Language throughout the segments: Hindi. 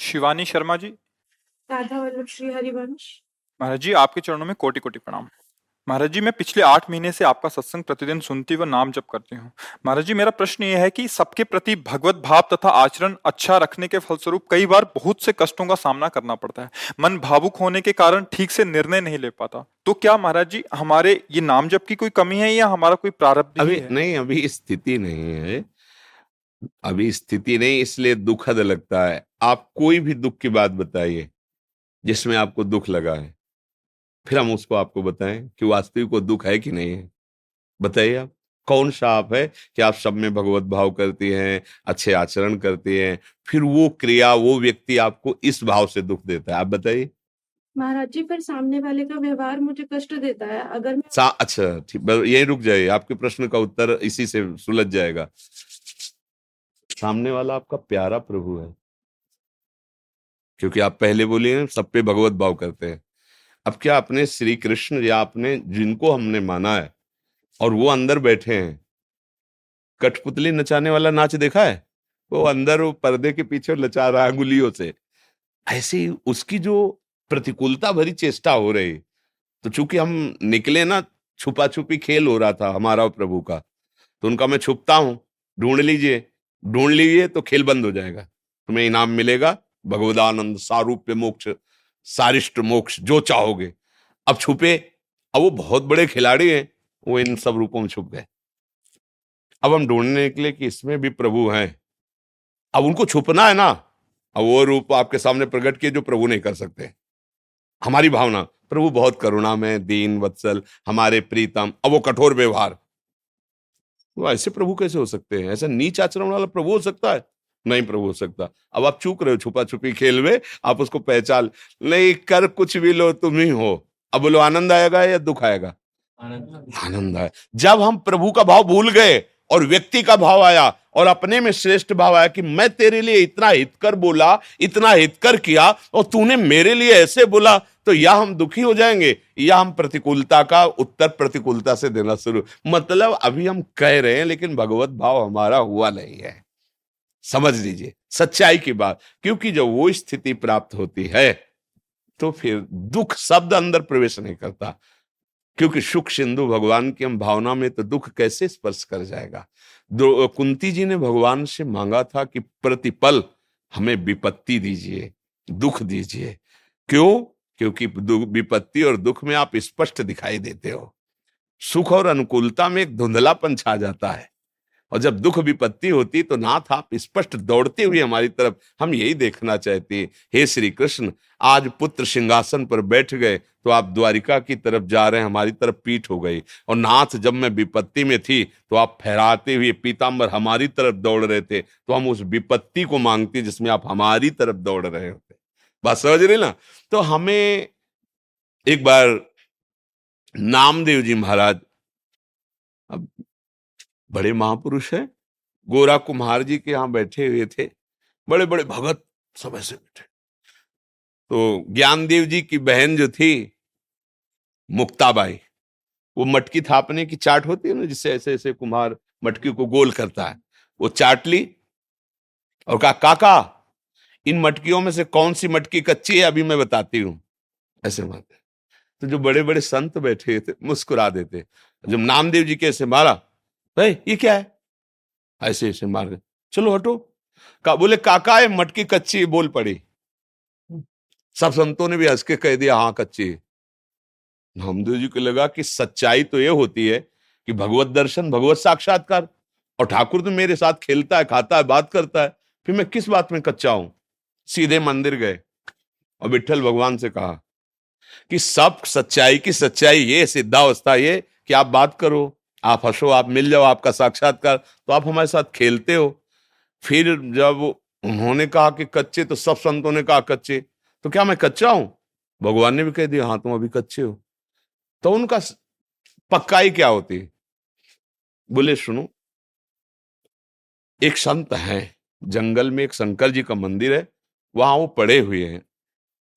शिवानी शर्मा जी। राधा वल्लभ श्री हरिवंश। महाराज जी आपके चरणों में कोटि कोटि प्रणाम। महाराज जी मैं पिछले आठ महीने से आपका सत्संग प्रतिदिन सुनती व नाम जप करती हूँ। महाराज जी मेरा प्रश्न ये है कि सबके प्रति भगवत भाव तथा आचरण अच्छा रखने के फलस्वरूप कई बार बहुत से कष्टों का सामना करना पड़ता है। मन भावुक होने के कारण ठीक से निर्णय नहीं ले पाता। तो क्या महाराज जी हमारे ये नाम जप की कोई कमी है या हमारा कोई प्रारब्ध अभी है? नहीं अभी स्थिति नहीं है। अभी स्थिति नहीं इसलिए दुखद लगता है। आप कोई भी दुख की बात बताइए जिसमें आपको दुख लगा है। फिर हम उसको आपको बताएँ कि वास्तविक को दुख है कि नहीं है। बताइए आप कौन सा आप है कि आप सब में भगवत भाव करती हैं अच्छे आचरण करती हैं फिर वो क्रिया वो व्यक्ति आपको इस भाव से दुख देता है आप बताइए। महाराज जी पर सामने वाले का व्यवहार मुझे कष्ट देता है। अगर मैं अच्छा ठीक यही रुक जाइए आपके प्रश्न का उत्तर इसी से सुलझ जाएगा। सामने वाला आपका प्यारा प्रभु है। क्योंकि आप पहले बोलिए सब पे भगवत भाव करते हैं। अब क्या अपने श्री कृष्ण या अपने जिनको हमने माना है, और वो अंदर बैठे हैं, कठपुतली नचाने वाला नाच देखा है? वो अंदर वो पर्दे के पीछे नचा रहा है अंगुलियों से। ऐसे उसकी जो प्रतिकूलता भरी चेष्टा हो रही तो चूँकि हम निकले ना छुपा छुपी खेल हो रहा था हमारा प्रभु का तो उनका मैं छुपता हूँ। ढूंढ लीजिए। ढूंढ लीजिए तो खेल बंद हो जाएगा। तुम्हें इनाम मिलेगा, भगवदानंद, सारूप्य मोक्ष, सारिष्ट मोक्ष, जो चाहोगे। अब छुपे, अब वो बहुत बड़े खिलाड़ी हैं, वो इन सब रूपों में छुप गए। अब हम ढूँढने निकले कि इसमें भी प्रभु हैं। अब उनको छुपना है ना, अब वो रूप आपके सामने प्रकट किए जो प्रभु नहीं कर सकते। हमारी भावना, प्रभु बहुत करुणा में, दीन, वत्सल, हमारे प्रीतम, अब वो कठोर व्यवहार। वो ऐसे प्रभु कैसे हो सकते हैं? ऐसा नीच आचरण वाला प्रभु हो सकता है? नहीं प्रभु हो सकता। अब आप चूक रहे हो छुपा छुपी खेल में आप उसको पहचान नहीं कर कुछ भी लो तुम ही हो। अब बोलो आनंद आएगा या दुख आएगा। आनंद आए। जब हम प्रभु का भाव भूल गए और व्यक्ति का भाव आया और अपने में श्रेष्ठ भाव आया कि मैं तेरे लिए इतना हितकर बोला, इतना हितकर किया और तूने मेरे लिए ऐसे बोला तो या हम दुखी हो जाएँगे या हम प्रतिकूलता का उत्तर प्रतिकूलता से देना शुरू। मतलब अभी हम कह रहे हैं, लेकिन भगवत भाव हमारा हुआ नहीं है। समझ लीजिए, सच्चाई की बात, क्योंकि जब वो स्थिति प्राप्त होती है तो फिर दुख शब्द अंदर प्रवेश नहीं करता। क्योंकि सुख सिंधु भगवान की हम भावना में तो दुख कैसे स्पर्श कर जाएगा? कुंती जी ने भगवान से मांगा था कि प्रतिपल हमें विपत्ति दीजिए, दुख दीजिए। क्यों? क्योंकि विपत्ति और दुख में आप स्पष्ट दिखाई देते हो। सुख और अनुकूलता में एक धुंधलापन छा जाता है। और जब दुख विपत्ति होती तो नाथ आप स्पष्ट दौड़ते हुए हमारी तरफ़, हम यही देखना चाहते हैं। हे श्री कृष्ण आज पुत्र सिंहासन पर बैठ गए तो आप द्वारिका की तरफ़ जा रहे हैं, हमारी तरफ़ पीठ हो गई। और नाथ जब मैं विपत्ति में थी तो आप फहराते हुए पीताम्बर हमारी तरफ़ दौड़ रहे थे तो हम उस विपत्ति को मांगते जिसमें आप हमारी तरफ़ दौड़ रहे होते। बात समझ रहे ना? तो हमें एक बार नामदेव जी महाराज, अब बड़े महापुरुष हैं। गोरा कुम्हार जी के यहाँ बैठे हुए थे। बड़े बड़े भगत सब ऐसे बैठे। तो ज्ञानदेव जी की बहन जो थी, मुक्ताबाई, वो मटकी थापने की चाट होती है ना, जिससे ऐसे ऐसे कुम्हार मटकी को गोल करता है। वो चाट ली और कहा, काका, इन मटकियों में से कौन सी मटकी कच्ची है? अभी मैं बताती हूँ। ऐसे मारते तो जो बड़े बड़े संत बैठे थे, मुस्कुरा देते। जब नामदेव जी के ऐसे मारा भाई, ये क्या है? ऐसे ऐसे मार गए चलो हटो। का, बोले काका है मटकी कच्ची बोल पड़ी। सब संतों ने भी हंस के कह दिया हाँ कच्ची नामदेव जी को लगा कि सच्चाई तो ये होती है कि भगवत दर्शन, भगवत साक्षात्कार। और ठाकुर तो मेरे साथ खेलता है, खाता है, बात करता है। फिर मैं किस बात में कच्चा हूँ? सीधे मंदिर गए। और विठल भगवान से कहा कि सब सच्चाई की सच्चाई ये, सिद्धावस्था ये कि आप बात करो। आप हंसो, आप मिल जाओ, आपका साक्षात्कार। तो आप हमारे साथ खेलते हो। फिर जब उन्होंने कहा कि कच्चे तो सब संतों ने कहा कच्चे। तो क्या मैं कच्चा हूँ? भगवान ने भी कह दिया हाँ तुम अभी कच्चे हो। तो उनका पक्काई क्या होती? है बोले, सुनो, एक संत है, जंगल में एक शंकर जी का मंदिर है, वहाँ वो पड़े हुए हैं।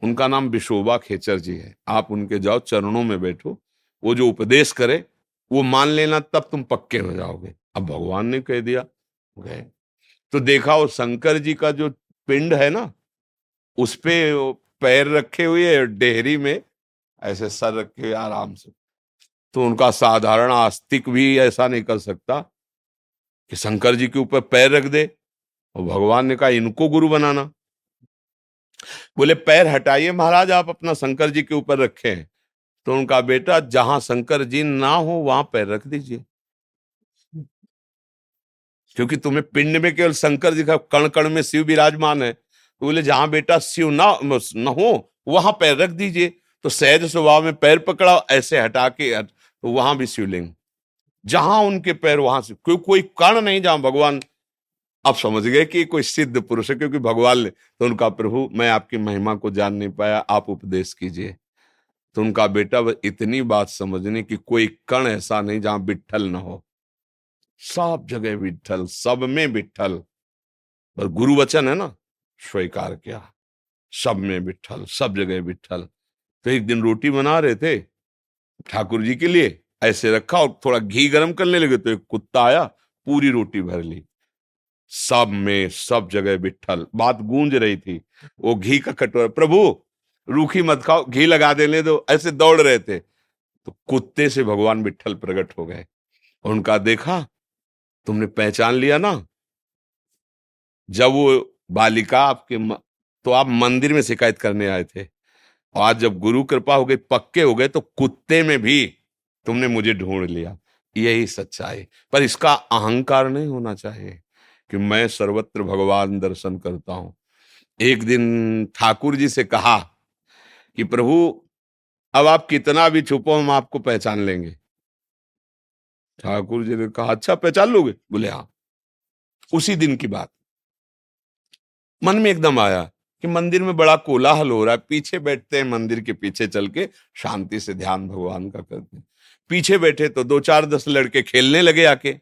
उनका नाम विशोबा खेचर जी है। आप उनके जाओ, चरणों में बैठो, वो जो उपदेश करे वो मान लेना, तब तुम पक्के हो जाओगे। अब भगवान ने कह दिया, गए। तो देखा वो शंकर जी का जो पिंड है ना, उस पे पैर रखे हुए डेहरी में, ऐसे सर रखे हुए आराम से। तो उनका साधारण आस्तिक भी ऐसा नहीं कर सकता कि शंकर जी के ऊपर पैर रख दे और भगवान ने कहा, इनको गुरु बनाना। बोले, पैर हटाइए महाराज, आप अपना शंकर जी के ऊपर रखे तो उनका बेटा, जहाँ शंकर जी ना हो, वहाँ पैर रख दीजिए। क्योंकि तुम्हें पिंड में केवल शंकर जी का कण कण में शिव विराजमान है। तो बोले, जहाँ बेटा शिव ना, न हो, वहाँ पैर रख दीजिए। तो सहज स्वभाव में पैर पकड़ा, ऐसे हटा के तो वहाँ भी शिवलिंग जहाँ उनके पैर, वहाँ से कोई कोई कण नहीं जहाँ भगवान। आप समझ गए कि कोई सिद्ध पुरुष है, क्योंकि भगवान ने तो उनका प्रभु, मैं आपकी महिमा को जान नहीं पाया, आप उपदेश कीजिए। तो उनका बेटा इतनी बात समझने की कोई कण ऐसा नहीं जहाँ विठल न हो। सब जगह विठल सब में विठल पर गुरु वचन है ना, स्वीकार किया। सब में विठल सब जगह विठल तो एक दिन रोटी बना रहे थे, ठाकुर जी के लिए, ऐसे रखा और थोड़ा घी गर्म करने लगे तो एक कुत्ता आया, पूरी रोटी भर ली। सब में, सब जगह बिठल बात गूंज रही थी, वो घी का कटोरा, प्रभु रूखी मत खाओ, घी लगा देने दो, ऐसे दौड़ रहे थे। तो कुत्ते से भगवान बिठल प्रकट हो गए उनका देखा, तुमने पहचान लिया ना? जब वो बालिका आपके म... तो आप मंदिर में शिकायत करने आए थे। और आज जब गुरु कृपा हो गई, पक्के हो गए तो कुत्ते में भी तुमने मुझे ढूंढ लिया। यही सच्चाई। पर इसका अहंकार नहीं होना चाहिए कि मैं सर्वत्र भगवान दर्शन करता हूँ। एक दिन ठाकुर जी से कहा कि प्रभु, अब आप कितना भी छुपो, हम आपको पहचान लेंगे। ठाकुर जी ने कहा अच्छा पहचान लोगे? बोले हाँ। उसी दिन की बात। मन में एकदम आया कि मंदिर में बड़ा कोलाहल हो रहा है। पीछे बैठते हैं मंदिर के पीछे चल के शांति से ध्यान भगवान का करते हैं। पीछे बैठे तो दो चार दस लड़के खेलने लगे आके।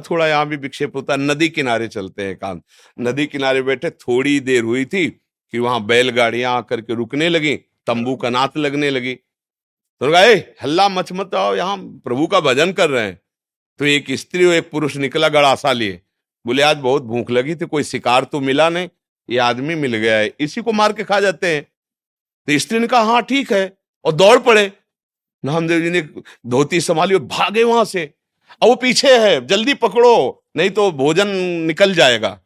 थोड़ा यहाँ भी विक्षेप होता, नदी किनारे चलते हैं कान नदी किनारे बैठे थोड़ी देर हुई थी कि वहाँ बैलगाड़ियाँ आकर के रुकने लगी, तंबू का नाथ लगने लगी। तो कहा हल्ला मच मत आओ, यहाँ प्रभु का भजन कर रहे हैं। तो एक स्त्री और एक पुरुष निकला गड़ासा लिए। बोले, आज बहुत भूख लगी थी, कोई शिकार तो मिला नहीं, ये आदमी मिल गया है, इसी को मार के खा जाते हैं। तो स्त्री ने कहा हाँ ठीक है। और दौड़ पड़े। नामदेव जी ने धोती संभाली और भागे वहाँ से। अब वो पीछे है, जल्दी पकड़ो, नहीं तो भोजन निकल जाएगा।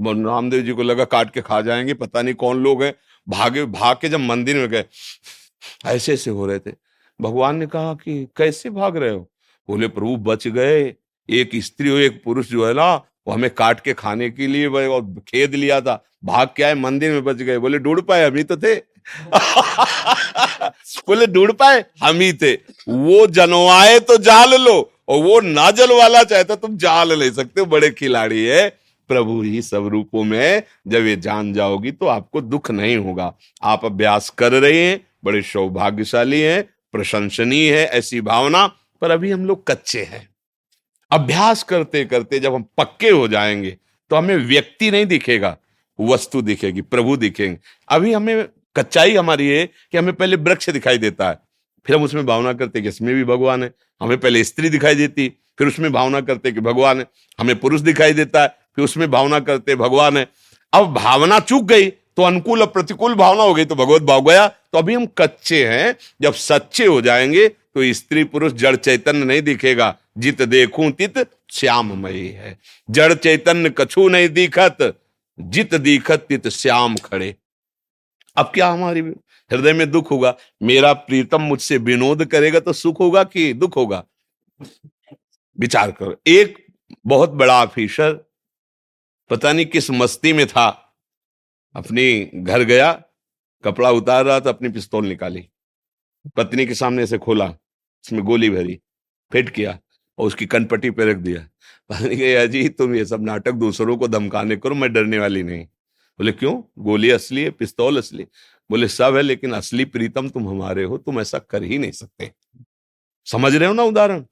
रामदेव जी को लगा काट के खा जाएँगे, पता नहीं कौन लोग हैं। भागे, भाग के जब मंदिर में गए, ऐसे ऐसे हो रहे थे। भगवान ने कहा कि कैसे भाग रहे हो? बोले, प्रभु, बच गए। एक स्त्री हो एक पुरुष जो है ना, वो हमें काट के खाने के लिए और खेद लिया था। भाग के आए, मंदिर में बच गए। बोले, ढूंढ पाए अभी तो थे। बोले, ढूंढ पाए, हम ही थे। वो जनवाए तो जाल लो, और वो नाजल वाला चाहे तो तुम जाल ले सकते हो, बड़े खिलाड़ी है। प्रभु ही सब रूपों में है। जब ये जान जाओगी तो आपको दुख नहीं होगा। आप अभ्यास कर रहे हैं, बड़े सौभाग्यशाली हैं, प्रशंसनीय है, ऐसी भावना, पर अभी हम लोग कच्चे हैं। अभ्यास करते करते जब हम पक्के हो जाएँगे तो हमें व्यक्ति नहीं दिखेगा, वस्तु दिखेगी, प्रभु दिखेंगे। अभी हमें कच्चाई हमारी है कि हमें पहले वृक्ष दिखाई देता है। फिर हम उसमें भावना करते कि इसमें भी भगवान है। हमें पहले स्त्री दिखाई देती, फिर उसमें भावना करते कि भगवान है। हमें पुरुष दिखाई देता है। फिर उसमें भावना करते, भगवान है। अब भावना चूक गई तो अनुकूल और प्रतिकूल भावना हो गई तो भगवत भाव गया। तो अभी हम कच्चे हैं, जब सच्चे हो जाएँगे तो स्त्री पुरुष जड़ चैतन्य नहीं दिखेगा। जित देखूँ तित श्याममयी है। जड़ चैतन्य कछु नहीं दिखत, जित दिखत तित श्याम खड़े। अब क्या हमारी हृदय में दुख होगा? मेरा प्रीतम मुझसे विनोद करेगा तो सुख होगा कि दुख होगा? विचार करो। एक बहुत बड़ा ऑफिसर पता नहीं किस मस्ती में था। अपनी घर गया, कपड़ा उतार रहा था, अपनी पिस्तौल निकाली। पत्नी के सामने से खोला, उसमें गोली भरी, फिट किया और उसकी कनपट्टी पे रख दिया। पत्नी कहा जी तुम ये सब नाटक दूसरों को धमकाने करो, मैं डरने वाली नहीं। बोले, क्यों? गोली असली है, पिस्तौल असली। बोले, सब है, लेकिन असली प्रीतम तुम हमारे हो, तुम ऐसा कर ही नहीं सकते। समझ रहे हो ना उदाहरण?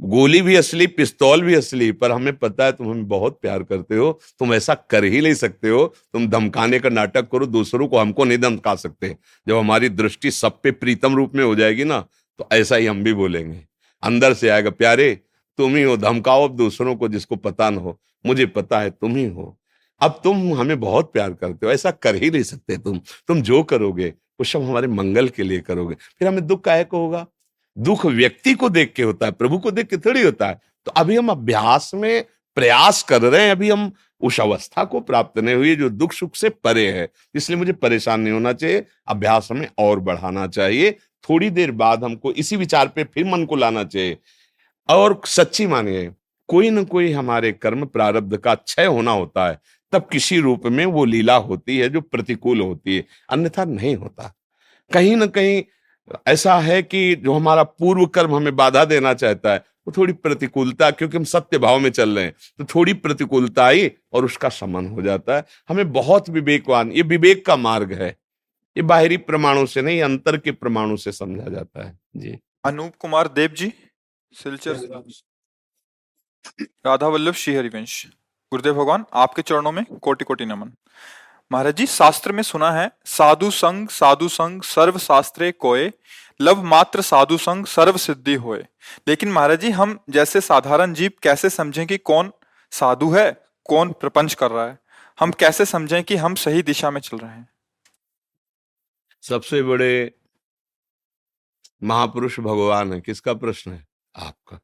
गोली भी असली, पिस्तौल भी असली, पर हमें पता है तुम हमें बहुत प्यार करते हो, तुम ऐसा कर ही नहीं सकते हो, तुम धमकाने का नाटक करो, दूसरों को हमको नहीं धमका सकते। जब हमारी दृष्टि सब पे प्रीतम रूप में हो जाएगी ना तो ऐसा ही हम भी बोलेंगे। अंदर से आएगा, प्यारे, तुम ही हो, धमकाओ अब दूसरों को जिसको पता ना हो। मुझे पता है तुम ही हो। अब तुम हमें बहुत प्यार करते हो, ऐसा कर ही नहीं सकते तुम। तुम जो करोगे, वो सब हमारे मंगल के लिए करोगे। फिर हमें दुख काहे को होगा? दुख व्यक्ति को देख के होता है, प्रभु को देख के थोड़ी होता है। तो अभी हम अभ्यास में प्रयास कर रहे हैं, अभी हम उस अवस्था को प्राप्त नहीं हुई, जो दुख सुख से परे है, इसलिए मुझे परेशान नहीं होना चाहिए, अभ्यास हमें और बढ़ाना चाहिए। थोड़ी देर बाद हमको इसी विचार पे फिर मन को लाना चाहिए। और सच्ची मानिए, कोई ना कोई हमारे कर्म प्रारब्ध का क्षय होना होता है, तब किसी रूप में वो लीला होती है जो प्रतिकूल होती है, अन्यथा नहीं होता। कहीं ना कहीं ऐसा है कि जो हमारा पूर्व कर्म हमें बाधा देना चाहता है, वो थोड़ी प्रतिकूलता, क्योंकि हम सत्य भाव में चल रहे हैं तो थोड़ी प्रतिकूलता आई और उसका समन हो जाता है। हमें बहुत विवेकवान, ये विवेक का मार्ग है। ये बाहरी प्रमाणों से नहीं, अंतर के प्रमाणों से समझा जाता है। जी। अनूप कुमार देव जी, सिलचर राधा वल्लभ श्री हरिवंश गुरुदेव भगवान, आपके चरणों में कोटि कोटि नमन। महाराज जी, शास्त्र में सुना है, साधु संग साधु संग सर्व शास्त्रे कोय लव मात्र साधु संग सर्व सिद्धि होए। लेकिन महाराज जी, हम जैसे साधारण जीव कैसे समझें कि कौन साधु है, कौन प्रपंच कर रहा है? हम कैसे समझें कि हम सही दिशा में चल रहे हैं? सबसे बड़े महापुरुष भगवान है। किसका प्रश्न है? आपका।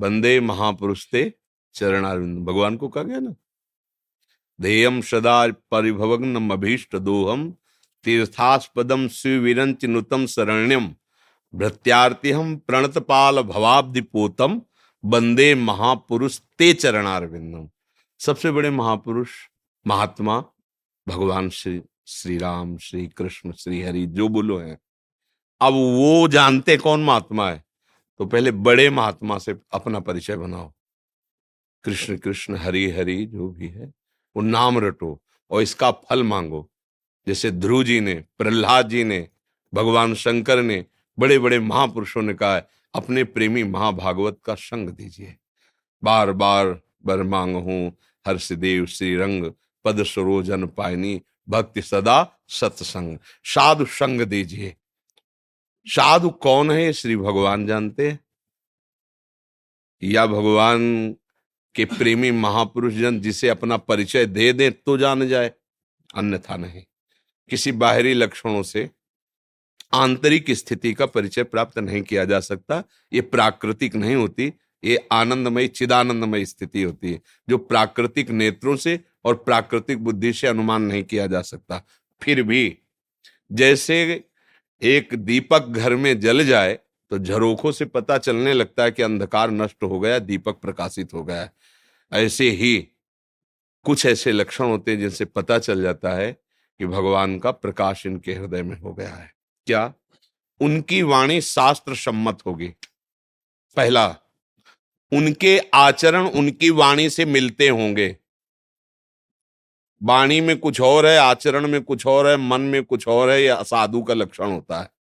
बंदे महापुरुष थे चरणारिंद भगवान को कहा गया ना? ध्येयम सदा परिभवग्नम अभीष्ट दोहम तीर्थास्पदम सुविरंच नुतम शरण्यम भृत्यार्तिहम प्रणतपाल भवाब्दिपोतम बंदे महापुरुष ते चरणारविंदम सबसे बड़े महापुरुष, महात्मा, भगवान श्री श्री राम श्री कृष्ण श्री हरि जो बोलो हैं। अब वो जानते कौन महात्मा है? तो पहले बड़े महात्मा से अपना परिचय बनाओ। कृष्ण कृष्ण, हरि हरि, जो भी है। वो नाम रटो और इसका फल मांगो। जैसे ध्रुव जी ने, प्रहलाद जी ने, भगवान शंकर ने बड़े बड़े महापुरुषों ने कहा है, अपने प्रेमी महाभागवत का संग दीजिए। बार बार बर मांग हूँ हर्षदेव श्री रंग पद सरोजन पायनी, भक्ति सदा सत्संग। साधु संग दीजिए। साधु कौन है श्री भगवान जानते या भगवान कि प्रेमी महापुरुष जन जिसे अपना परिचय दे दे तो जान जाए, अन्यथा नहीं। किसी बाहरी लक्षणों से आंतरिक स्थिति का परिचय प्राप्त नहीं किया जा सकता, ये प्राकृतिक नहीं होती, ये आनंदमय, चिदानंदमय स्थिति होती है, जो प्राकृतिक नेत्रों से और प्राकृतिक बुद्धि से अनुमान नहीं किया जा सकता। फिर भी जैसे एक दीपक घर में जल जाए तो झरोखों से पता चलने लगता है कि अंधकार नष्ट हो गया, दीपक प्रकाशित हो गया ऐसे ही कुछ ऐसे लक्षण होते हैं जिनसे पता चल जाता है कि भगवान का प्रकाश इनके हृदय में हो गया है। क्या? उनकी वाणी शास्त्र सम्मत होगी। पहला, उनके आचरण उनकी वाणी से मिलते होंगे। वाणी में कुछ और है, आचरण में कुछ और है, मन में कुछ और है यह असाधु का लक्षण होता है।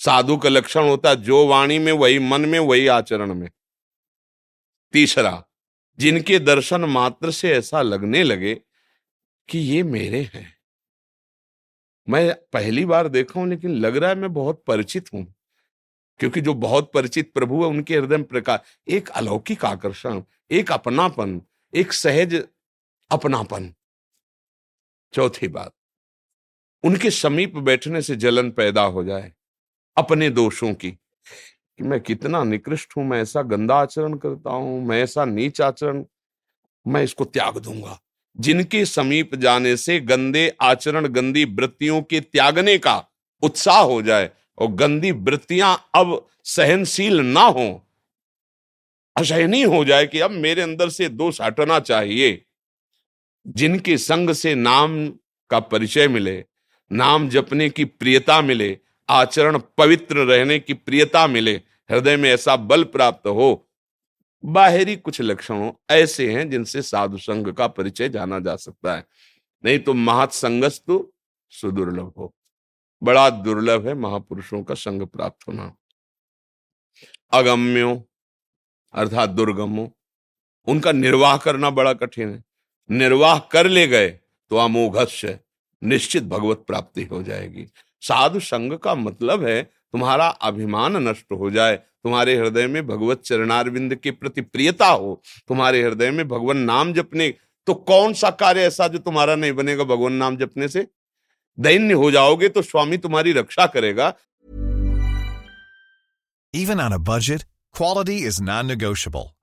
साधु का लक्षण होता है, जो वाणी में, वही मन में, वही आचरण में। तीसरा, जिनके दर्शन मात्र से ऐसा लगने लगे कि ये मेरे हैं। मैं पहली बार देखा हूँ, लेकिन लग रहा है मैं बहुत परिचित हूँ, क्योंकि जो बहुत परिचित प्रभु है, उनके हृदय में प्रकाश, एक अलौकिक आकर्षण, एक अपनापन, एक सहज अपनापन। चौथी बात, उनके समीप बैठने से जलन पैदा हो जाए। अपने दोषों की, कि मैं कितना निकृष्ट हूँ, मैं ऐसा गंदा आचरण करता हूँ, मैं ऐसा नीच आचरण, मैं इसको त्याग दूँगा। जिनके समीप जाने से गंदे आचरण, गंदी वृत्तियों के त्यागने का उत्साह हो जाए और गंदी वृत्तियाँ अब सहनशील ना हो, असहनीय हो जाए कि अब मेरे अंदर से दोष हटना चाहिए। जिनके संग से नाम का परिचय मिले, नाम जपने की प्रियता मिले आचरण पवित्र रहने की प्रियता मिले, हृदय में ऐसा बल प्राप्त हो। बाहरी कुछ लक्षणों ऐसे हैं जिनसे साधु संघ का परिचय जाना जा सकता है। नहीं तो महत संगस्तु सुदुर्लभ हो। बड़ा दुर्लभ है महापुरुषों का संग प्राप्त होना। अगम्यो, अर्थात दुर्गमो उनका निर्वाह करना बड़ा कठिन है। निर्वाह कर ले गए तो अमोघस्य, निश्चित भगवत प्राप्ति हो जाएगी। साधु संग का मतलब है तुम्हारा अभिमान नष्ट हो जाए तुम्हारे हृदय में भगवत चरणारविंद के प्रति प्रियता हो तुम्हारे हृदय में भगवान नाम जपने तो कौन सा कार्य ऐसा जो तुम्हारा नहीं बनेगा भगवान नाम जपने से दैन्य हो जाओगे तो स्वामी तुम्हारी रक्षा करेगा even on a budget, quality is non-negotiable.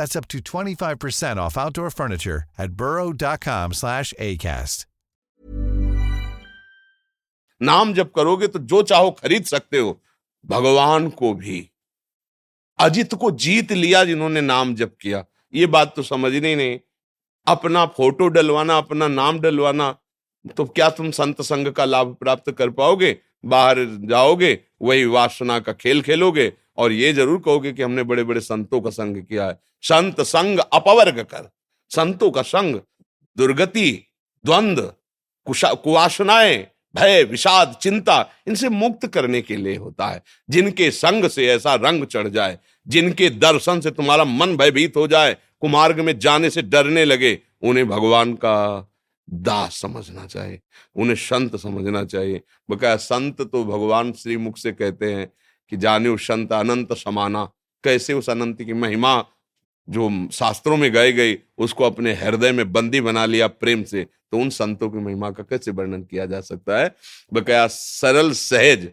That's up to 25% off outdoor furniture at burrow.com slash ACAST. नाम जब करोगे तो जो चाहो खरीद सकते हो। भगवान को भी। अजित को जीत लिया जिन्होंने नाम जप किया। ये बात तो समझनी नहीं अपना फ़ोटो डलवाना, अपना नाम डलवाना तो क्या तुम संत संग का लाभ प्राप्त कर पाओगे? बाहर जाओगे, वही वासना का खेल खेलोगे और ये ज़रूर कहोगे कि हमने बड़े बड़े संतों का संग किया है। संत संग अपवर्ग कर। संतों का संग दुर्गति, द्वंद कुवासनाएँ भय, विषाद, चिंता, इनसे मुक्त करने के लिए होता है। जिनके संग से ऐसा रंग चढ़ जाए, जिनके दर्शन से तुम्हारा मन भयभीत हो जाए, कुमार्ग में जाने से डरने लगे, उन्हें भगवान का दास समझना चाहिए, उन्हें संत समझना चाहिए। बकाया संत तो भगवान श्री मुख से कहते हैं कि जाने संत अनंत समाना, कैसे उस अनंत की महिमा जो शास्त्रों में गए गई, उसको अपने हृदय में बंदी बना लिया प्रेम से तो उन संतों की महिमा का कैसे वर्णन किया जा सकता है? बकाया सरल सहज,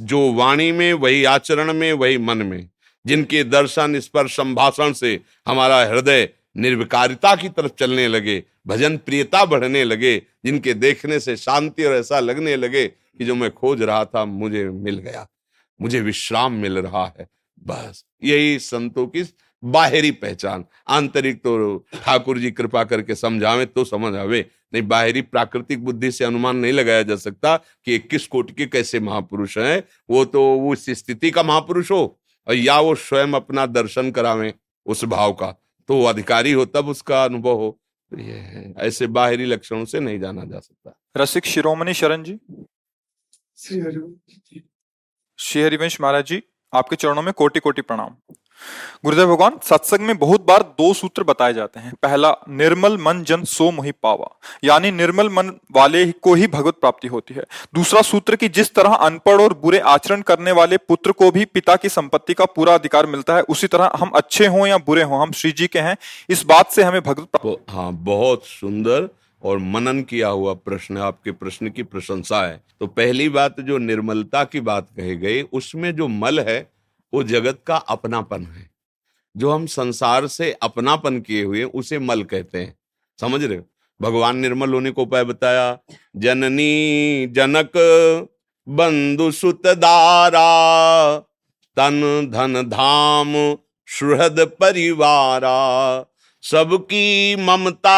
जो वाणी में, वही आचरण में, वही मन में, जिनके दर्शन, स्पर्श, संभाषण से हमारा हृदय निर्विकारिता की तरफ़ चलने लगे, भजन प्रियता बढ़ने लगे, जिनके देखने से शांति और ऐसा लगने लगे कि जो मैं खोज रहा था, मुझे मिल गया। मुझे विश्राम मिल रहा है। बस यही संतों की बाहरी पहचान। आंतरिक तो ठाकुर जी कृपा करके समझावे तो समझ आवे नहीं बाहरी प्राकृतिक बुद्धि से अनुमान नहीं लगाया जा सकता कि इक्कीस कोटि के कैसे महापुरुष हैं। वो तो उस स्थिति का महापुरुष हो और या वो स्वयं अपना दर्शन करावे उस भाव का। तो वो अधिकारी हो तब उसका अनुभव हो। तो ये है ऐसे बाहरी लक्षणों से नहीं जाना जा सकता। रसिक शिरोमणि शरण जी। श्री हरिवंश महाराज जी, आपके चरणों में कोटि कोटि प्रणाम। गुरुदेव भगवान, सत्संग में बहुत बार दो सूत्र बताए जाते हैं। पहला, निर्मल मन जन सो मोहि पावा। यानी निर्मल मन वाले को ही भगवत प्राप्ति होती है। दूसरा सूत्र की जिस तरह अनपढ़ और बुरे आचरण करने वाले पुत्र को भी पिता की संपत्ति का पूरा अधिकार मिलता है, उसी तरह हम अच्छे हों या बुरे हों, हम श्री जी के हैं, इस बात से हमें भगवत हाँ बहुत सुंदर। और मनन किया हुआ प्रश्न आपके प्रश्न की प्रशंसा है। तो पहली बात जो निर्मलता की बात कही गई, उसमें जो मल है, वो जगत का अपनापन है। जो हम संसार से अपनापन किए हुए, उसे मल कहते हैं। समझ रहे हो? भगवान निर्मल होने को उपाय बताया, जननी जनक बंधु सुत दारा, तन धन धाम सुहृद परिवारा, सबकी ममता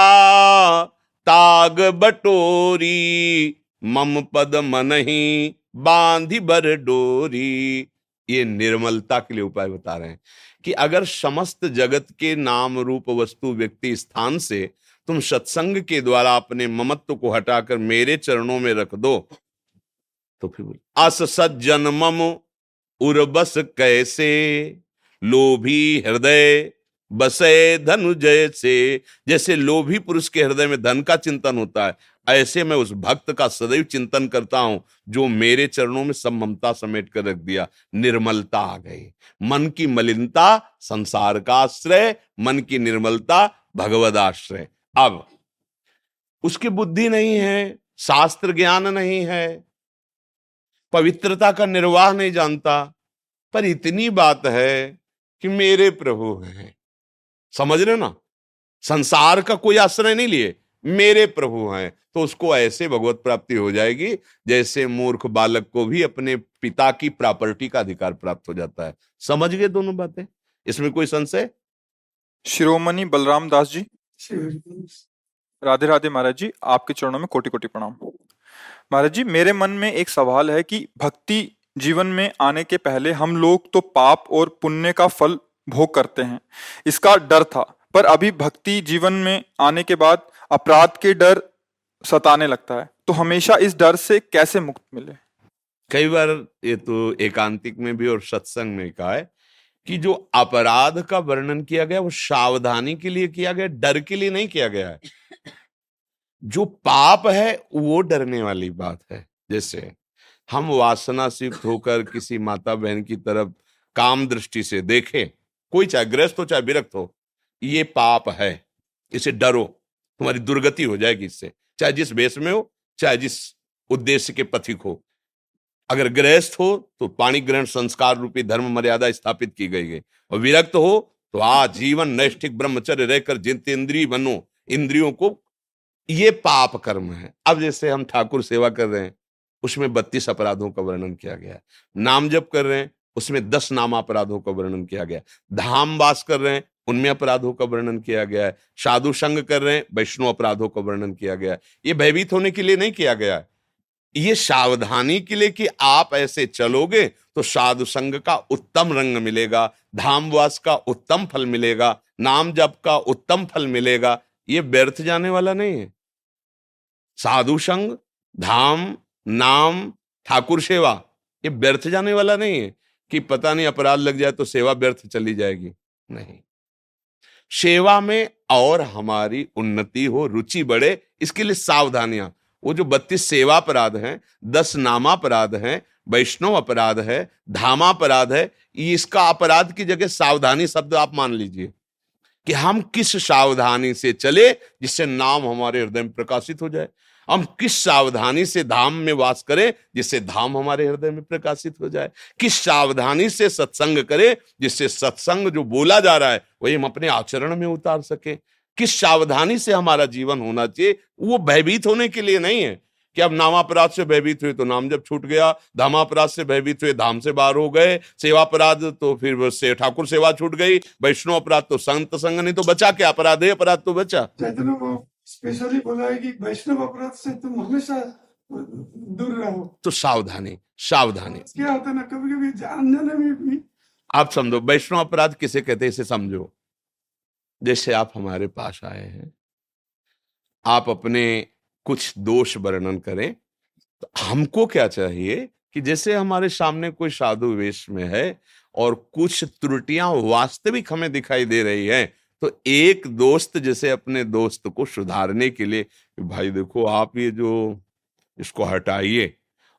ताग बटोरी, मम पद मन ही बांधी बर डोरी। ये निर्मलता के लिए उपाय बता रहे हैं कि अगर समस्त जगत के नाम रूप वस्तु व्यक्ति स्थान से तुम सत्संग के द्वारा अपने ममत्व को हटाकर मेरे चरणों में रख दो तो फिर अस सज्जन मम उर्बस कैसे? लोभी हृदय बसे धनु जैसे जैसे लोभी पुरुष के हृदय में धन का चिंतन होता है, ऐसे मैं उस भक्त का सदैव चिंतन करता हूँ, जो मेरे चरणों में सब ममता समेट कर रख दिया, निर्मलता आ गई। मन की मलिनता संसार का आश्रय, मन की निर्मलता भगवद आश्रय। अब, उसकी बुद्धि नहीं है, शास्त्र ज्ञान नहीं है, पवित्रता का निर्वाह नहीं जानता, पर इतनी बात है कि मेरे प्रभु हैं। समझ रहे ना? संसार का कोई आश्रय नहीं लिए। मेरे प्रभु हैं तो उसको ऐसे भगवत प्राप्ति हो जाएगी, जैसे मूर्ख बालक को भी अपने पिता की प्रॉपर्टी का अधिकार प्राप्त हो जाता है। समझ गए दोनों बातें? इसमें कोई संशय? शिरोमणि बलराम दास जी। राधे राधे महाराज जी, आपके चरणों में कोटि कोटि प्रणाम। महाराज जी, मेरे मन में एक सवाल है कि भक्ति जीवन में आने के पहले हम लोग तो पाप और पुण्य का फल भोग करते हैं। इसका डर था, पर अभी भक्ति जीवन में आने के बाद अपराध के डर सताने लगता है। तो हमेशा इस डर से कैसे मुक्त मिले? कई बार ये तो एकांतिक में भी और सत्संग में कहा है कि जो अपराध का वर्णन किया गया, वो सावधानी के लिए किया गया, डर के लिए नहीं किया गया है। जो पाप है, वो डरने वाली बात है। जैसे हम वासना से होकर किसी माता बहन की तरफ़ काम दृष्टि से देखें कोई चाहे ग्रस्त हो, चाहे विरक्त हो, ये पाप है। इसे डरो, तुम्हारी दुर्गति हो जाएगी इससे। चाहे जिस वेश में हो, चाहे जिस उद्देश्य के पथिक हो। अगर गृहस्थ हो तो पाणी ग्रहण संस्कार रूपी धर्म मर्यादा स्थापित की गई है। और विरक्त हो तो आ जीवन नैष्ठिक ब्रह्मचर्य रहकर जित इंद्रिय बनो इंद्रियों को, ये पाप कर्म है। अब जैसे हम ठाकुर सेवा कर रहे हैं, उसमें बत्तीस अपराधों का वर्णन किया गया नाम जप कर रहे हैं उसमें दस नाम अपराधों का वर्णन किया गया। धाम वास कर रहे हैं, उनमें अपराधों का वर्णन किया गया है। साधु संग कर रहे हैं, वैष्णव अपराधों का वर्णन किया गया है। ये भयभीत होने के लिए नहीं किया गया है। ये सावधानी के लिए कि आप ऐसे चलोगे तो साधु संग का उत्तम रंग मिलेगा धामवास का उत्तम फल मिलेगा, नाम जप का उत्तम फल मिलेगा। ये व्यर्थ जाने वाला नहीं है। साधु संग धाम, नाम, ठाकुर सेवा, ये व्यर्थ जाने वाला नहीं है। कि पता नहीं अपराध लग जाए तो सेवा व्यर्थ चली जाएगी। नहीं। सेवा में और हमारी उन्नति हो, रुचि बढ़े, इसके लिए सावधानियाँ। वो जो बत्तीस सेवा अपराध हैं, दस नामा अपराध हैं, वैष्णव अपराध है, धामापराध है इसका अपराध की जगह सावधानी शब्द आप मान लीजिए कि हम किस सावधानी से चले जिससे नाम हमारे हृदय में प्रकाशित हो जाए। हम किस सावधानी से धाम में वास करें जिससे धाम हमारे हृदय में प्रकाशित हो जाए? किस सावधानी से सत्संग करें जिससे सत्संग जो बोला जा रहा है, वही हम अपने आचरण में उतार सके? किस सावधानी से हमारा जीवन होना चाहिए? वो भयभीत होने के लिए नहीं है कि अब नामापराध से भयभीत हुए तो नाम जब छूट गया धामापराध से भयभीत हुए, धाम से बाहर हो गए सेवा अपराध तो फिर से, ठाकुर सेवा छूट गई, वैष्णव अपराध तो संत संग नहीं तो बचा क्या? अपराध है, अपराध तो बचा। स्पेशली बोला है कि वैष्णव अपराध से तुम हमेशा दूर रहो। तो सावधानी सावधानी। क्या होता है ना कभी कभी जान जाने में भी आप समझो वैष्णव अपराध किसे कहते हैं इसे समझो। जैसे आप हमारे पास आए हैं आप अपने कुछ दोष वर्णन करें तो हमको क्या चाहिए कि जैसे हमारे सामने कोई साधु वेश में है और कुछ त्रुटियाँ वास्तविक हमें दिखाई दे रही हैं तो एक दोस्त जैसे अपने दोस्त को सुधारने के लिए, भाई देखो, आप ये जो इसको हटाइए।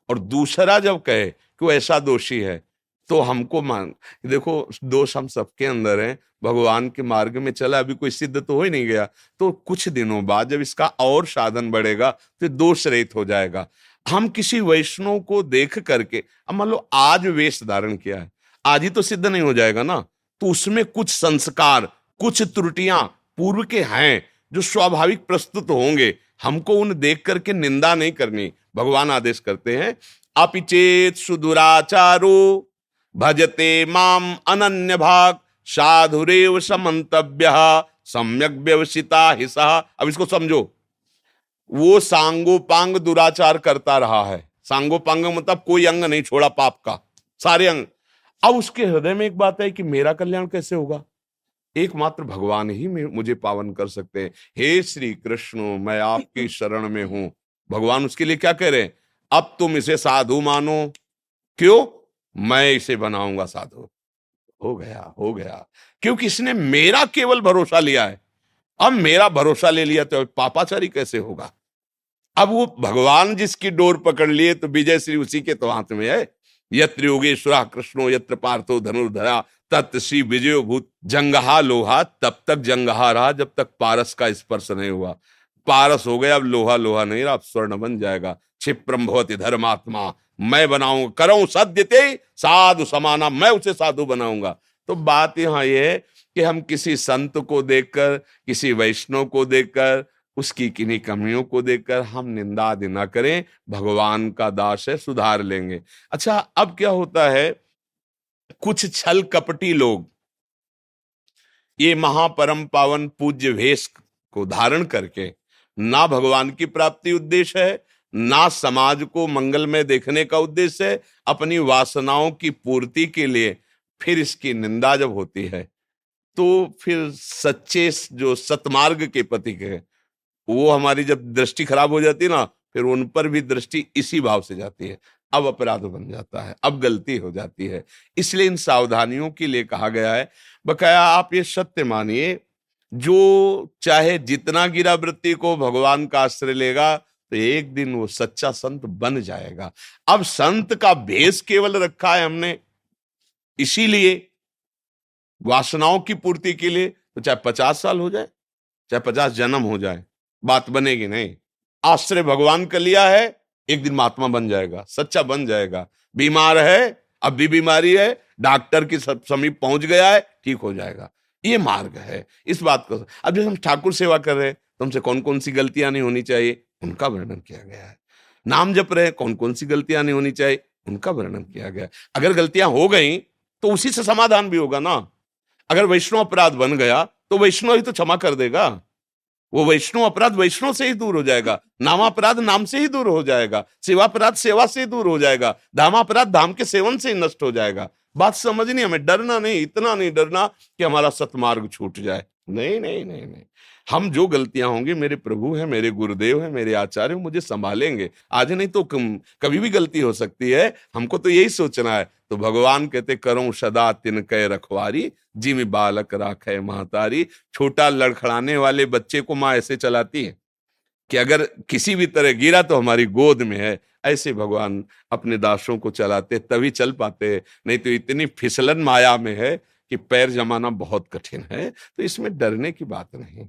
और दूसरा जब कहे कि वो ऐसा दोषी है तो हमको मान, देखो, दोष हम सबके अंदर है, भगवान के मार्ग में चला, अभी कोई सिद्ध तो हो ही नहीं गया। तो कुछ दिनों बाद जब इसका और साधन बढ़ेगा तो दोष रहित हो जाएगा। हम किसी वैष्णव को देख करके, अब मान लो, आज वेश धारण किया है, आज ही तो सिद्ध नहीं हो जाएगा ना? तो उसमें कुछ संस्कार कुछ त्रुटियाँ पूर्व के हैं जो स्वाभाविक प्रस्तुत होंगे। हमको उन देख करके निंदा नहीं करनी। भगवान आदेश करते हैं, अपिचेत सुदुराचारो, भजते माम अनन्य भाग, साधुरेव समंतव्य सम्यक व्यवसिता हिसा अब इसको समझो। वो सांगोपांग दुराचार करता रहा है। सांगोपांग मतलब कोई अंग नहीं, छोड़ा पाप का। सारे अंग। अब उसके हृदय में एक बात है कि मेरा कल्याण कैसे होगा? एकमात्र भगवान ही मुझे पावन कर सकते हैं। हे श्री कृष्ण मैं आपकी शरण में हूँ। भगवान उसके लिए क्या कह रहे हैं? अब तुम इसे साधु मानो। क्यों? मैं इसे बनाऊँगा साधु। हो गया हो गया। क्योंकि इसने मेरा केवल भरोसा लिया है। अब मेरा भरोसा ले लिया तो पापाचारी कैसे होगा? अब वो भगवान जिसकी डोर पकड़ लिए तो विजय श्री उसी के तो हाथ में है। यत्र योगेश्वरा कृष्णो यत्र पार्थो धनुर्धरा। तत् श्री विजय भूत जंगहा लोहा, तब तक जंगहा रहा, जब तक पारस का स्पर्श नहीं हुआ। पारस हो गया, अब लोहा लोहा नहीं रहा, अब स्वर्ण बन जाएगा। क्षिप्रम भवती धर्मात्मा, मैं बनाऊँगा करूँ सद्यते साधु समाना, मैं उसे साधु बनाऊँगा। तो बात यहाँ यह है कि हम किसी संत को देखकर, किसी वैष्णव को देखकर, उसकी किन्हीं कमियों को देखकर हम निंदा आदि ना करें, भगवान का दास है, सुधार लेंगे। अच्छा अब क्या होता है कुछ छल कपटी लोग। ये महापरम पावन पूज्य भेष को धारण करके ना भगवान की प्राप्ति उद्देश्य है, ना समाज को मंगल में देखने का उद्देश्य है, अपनी वासनाओं की पूर्ति के लिए फिर इसकी निंदा जब होती है तो फिर सच्चे जो सतमार्ग के पति के वो हमारी जब दृष्टि खराब हो जाती है ना, फिर उन पर भी दृष्टि इसी भाव से जाती है। अब अपराध बन जाता है, अब गलती हो जाती है। इसलिए इन सावधानियों के लिए कहा गया है, बकाया आप ये सत्य मानिए, जो चाहे जितना गिरा वृत्ति को भगवान का आश्रय लेगा तो एक दिन वो सच्चा संत बन जाएगा। अब संत का भेष केवल रखा है हमने, इसीलिए, वासनाओं की पूर्ति के लिए तो चाहे पचास साल हो जाए, चाहे पचास जन्म हो जाए, बात बनेगी नहीं। आश्रय भगवान का लिया है एक दिन महात्मा बन जाएगा, सच्चा बन जाएगा। बीमार है, अब भी बीमारी है, डॉक्टर की समीप पहुँच गया है, ठीक हो जाएगा। ये मार्ग है, इस बात को अब जब हम ठाकुर सेवा कर रहे हैं तो हमसे कौन कौन सी गलतियाँ नहीं होनी चाहिए? उनका वर्णन किया गया है। नाम जप रहे कौन कौन सी गलतियाँ नहीं होनी चाहिए? उनका वर्णन किया गया अगर गलतियाँ हो गई तो उसी से समाधान भी होगा ना। अगर वैष्णव अपराध बन गया तो वैष्णव ही तो क्षमा कर देगा। वो वैष्णव अपराध वैष्णव से ही दूर हो जाएगा, नामापराध नाम से ही दूर हो जाएगा, सेवापराध सेवा से ही दूर हो जाएगा, धामापराध धाम के सेवन से ही नष्ट हो जाएगा। बात समझनी हमें, डरना नहीं, इतना नहीं डरना कि हमारा सतमार्ग छूट जाए। नहीं नहीं नहीं नहीं। हम जो गलतियाँ होंगी, मेरे प्रभु हैं, मेरे गुरुदेव हैं, मेरे आचार्य मुझे संभालेंगे। आज नहीं तो कभी भी गलती हो सकती है। हमको तो यही सोचना है तो भगवान कहते, करो सदा तिन कह रखवारी, जिम बालक राखे महतारी छोटा लड़खड़ाने वाले बच्चे को माँ ऐसे चलाती है कि अगर किसी भी तरह गिरा तो हमारी गोद में है। ऐसे भगवान अपने दासों को चलाते, तभी चल पाते नहीं तो इतनी फिसलन माया में है कि पैर जमाना बहुत कठिन है। तो इसमें डरने की बात नहीं।